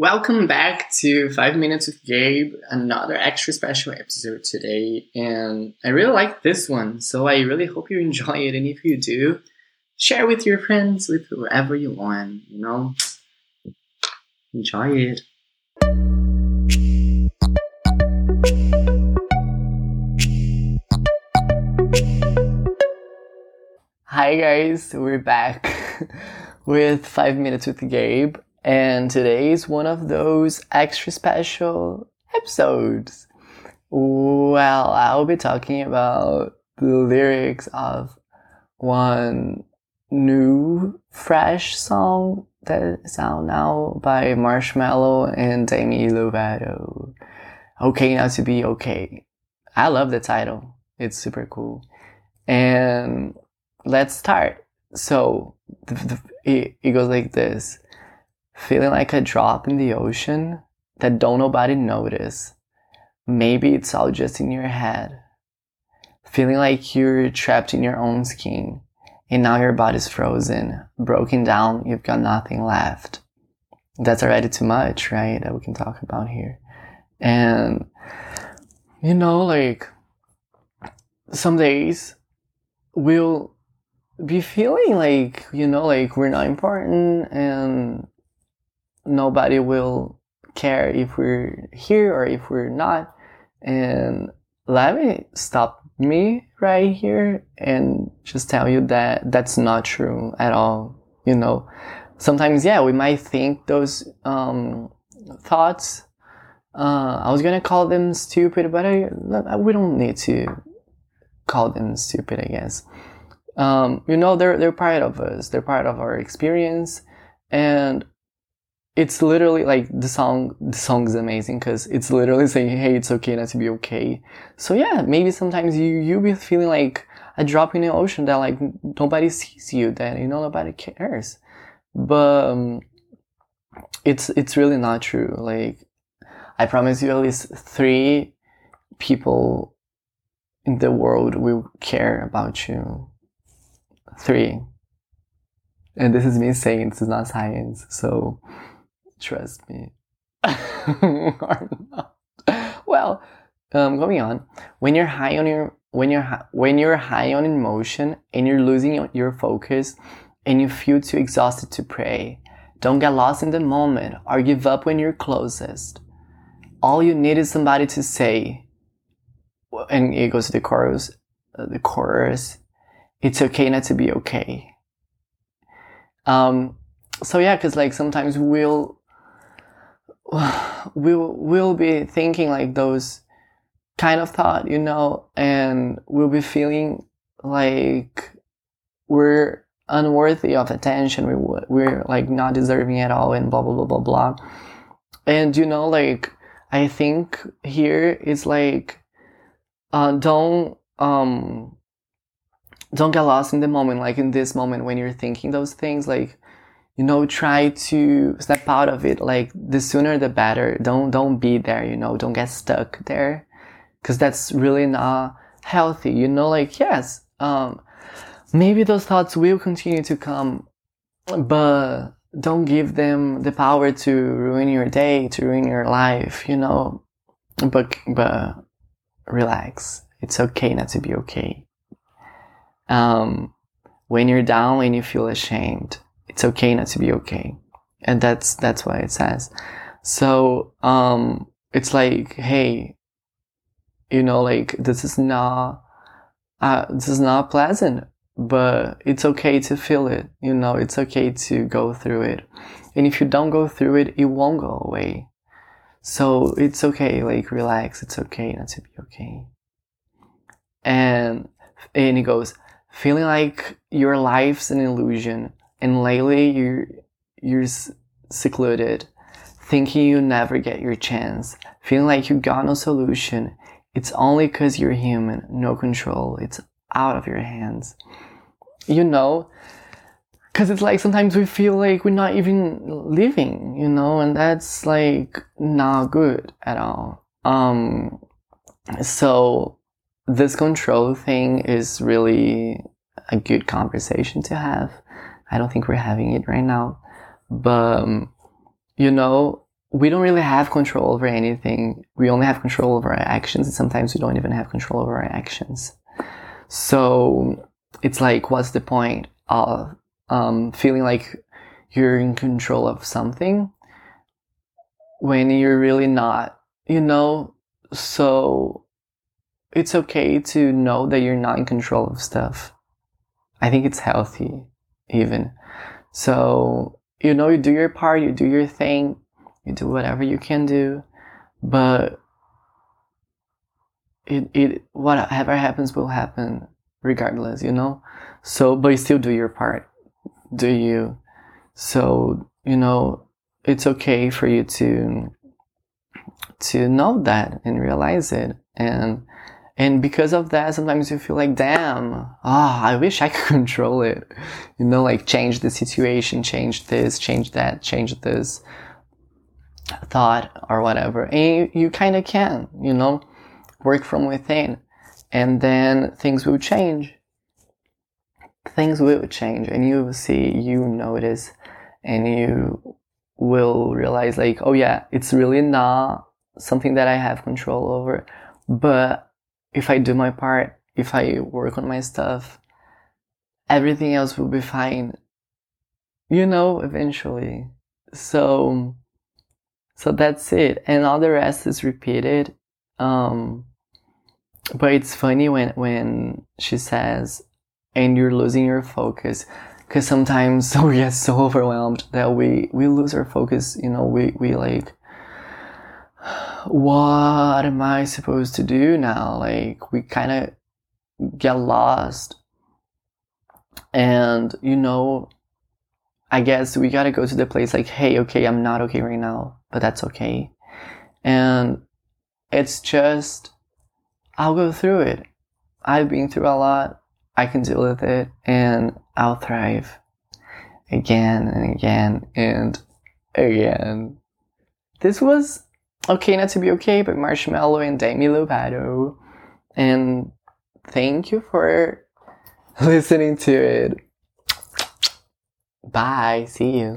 Welcome back to Five Minutes with Gabe, another extra special episode today. And I really like this one, so I really hope you enjoy it. And if you do, share with your friends, with whoever you want, you know? Enjoy it. Hi guys, we're back with 5 Minutes with Gabe. And today is one of those extra special episodes. Well, I'll be talking about the lyrics of one new, fresh song that is out now by Marshmello and Demi Lovato. Okay Not to Be Okay. I love the title. It's super cool. And let's start. So, the, the, it, it goes like this feeling like a drop in the ocean that don't nobody notice. Maybe it's all just in your head. Feeling like you're trapped in your own skin and now your body's frozen, broken down, you've got nothing left. That's already too much, right? That we can talk about here. And, you know, like, some days we'll be feeling like, you know, like we're not important and nobody will care if we're here or if we're not. And let me stop me right here and just tell you that that's not true at all. You know, sometimes, yeah, we might think those um, thoughts. Uh, I was gonna call them stupid, but I, we don't need to call them stupid, I guess. Um, you know, they're they're part of us. They're part of our experience, and it's literally like the song the song is amazing because it's literally saying hey it's okay not to be okay. So yeah maybe sometimes you you be feeling like a drop in the ocean that like nobody sees you that you know nobody cares. But um, it's it's really not true. Like i promise you at least three people in the world will care about you. Three. And this is me saying this is not science so Trust me. or not. Well, um, going on. When you're high on your when you're when you're high on emotion and you're losing your focus and you feel too exhausted to pray, don't get lost in the moment or give up when you're closest. All you need is somebody to say, and it goes to the chorus. Uh, the chorus. It's okay not to be okay. Um. So yeah, because like sometimes we'll we'll we'll be thinking like those kind of thought, you know, and we'll be feeling like we're unworthy of attention. We we're like not deserving at all, and blah blah blah blah blah. And you know, like I think here is like, uh, don't um, don't get lost in the moment. Like in this moment when you're thinking those things, like you know try to step out of it. Like the sooner the better. Don't don't be there you know. Don't get stuck there. Because that's really not healthy you know like yes um maybe those thoughts will continue to come but don't give them the power to ruin your day to ruin your life you know. But but relax. It's okay not to be okay. Um when you're down and you feel ashamed it's okay not to be okay. And that's, that's what it says. So, um, it's like, hey, you know, like, this is not, uh, this is not pleasant, but it's okay to feel it. You know, it's okay to go through it. And if you don't go through it, it won't go away. So it's okay, like, relax. It's okay not to be okay. And, and he goes, feeling like your life's an illusion and lately you're you're secluded, thinking you never get your chance, feeling like you got no solution. It's only because you're human, no control. It's out of your hands. You know, because it's like sometimes we feel like we're not even living, you know, and that's like not good at all. Um, so this control thing is really a good conversation to have I don't think we're having it right now. But, um, you know, we don't really have control over anything. We only have control over our actions, and sometimes we don't even have control over our actions. So it's like, what's the point of um, feeling like you're in control of something when you're really not, you know? So it's okay to know that you're not in control of stuff. I think it's healthy, even. So, you know, you do your part, you do your thing, you do whatever you can do, but it, it, whatever happens will happen regardless, you know? So, but you still do your part. Do you? So, you know, it's okay for you to, to know that and realize it. And, and because of that, sometimes you feel like, damn, oh, I wish I could control it. You know, like change the situation, change this, change that, change this thought or whatever. And you, you kind of can, you know, work from within. And then things will change. Things will change and you will see, you notice, and you will realize like, oh yeah, it's really not something that I have control over. But if I do my part, if I work on my stuff, everything else will be fine. You know, eventually. So, so that's it. And all the rest is repeated. Um, but it's funny when, when she says, and you're losing your focus. Cause sometimes we get so overwhelmed that we, we lose our focus. You know, we, we like, what am I supposed to do now? Like, we kind of get lost. And, you know, I guess we gotta go to the place like, hey, okay, I'm not okay right now, but that's okay. And it's just, I'll go through it. I've been through a lot. I can deal with it and I'll thrive again and again and again. This was Okay Not to Be Okay by Marshmello and Demi Lovato. And thank you for listening to it. Bye. See you.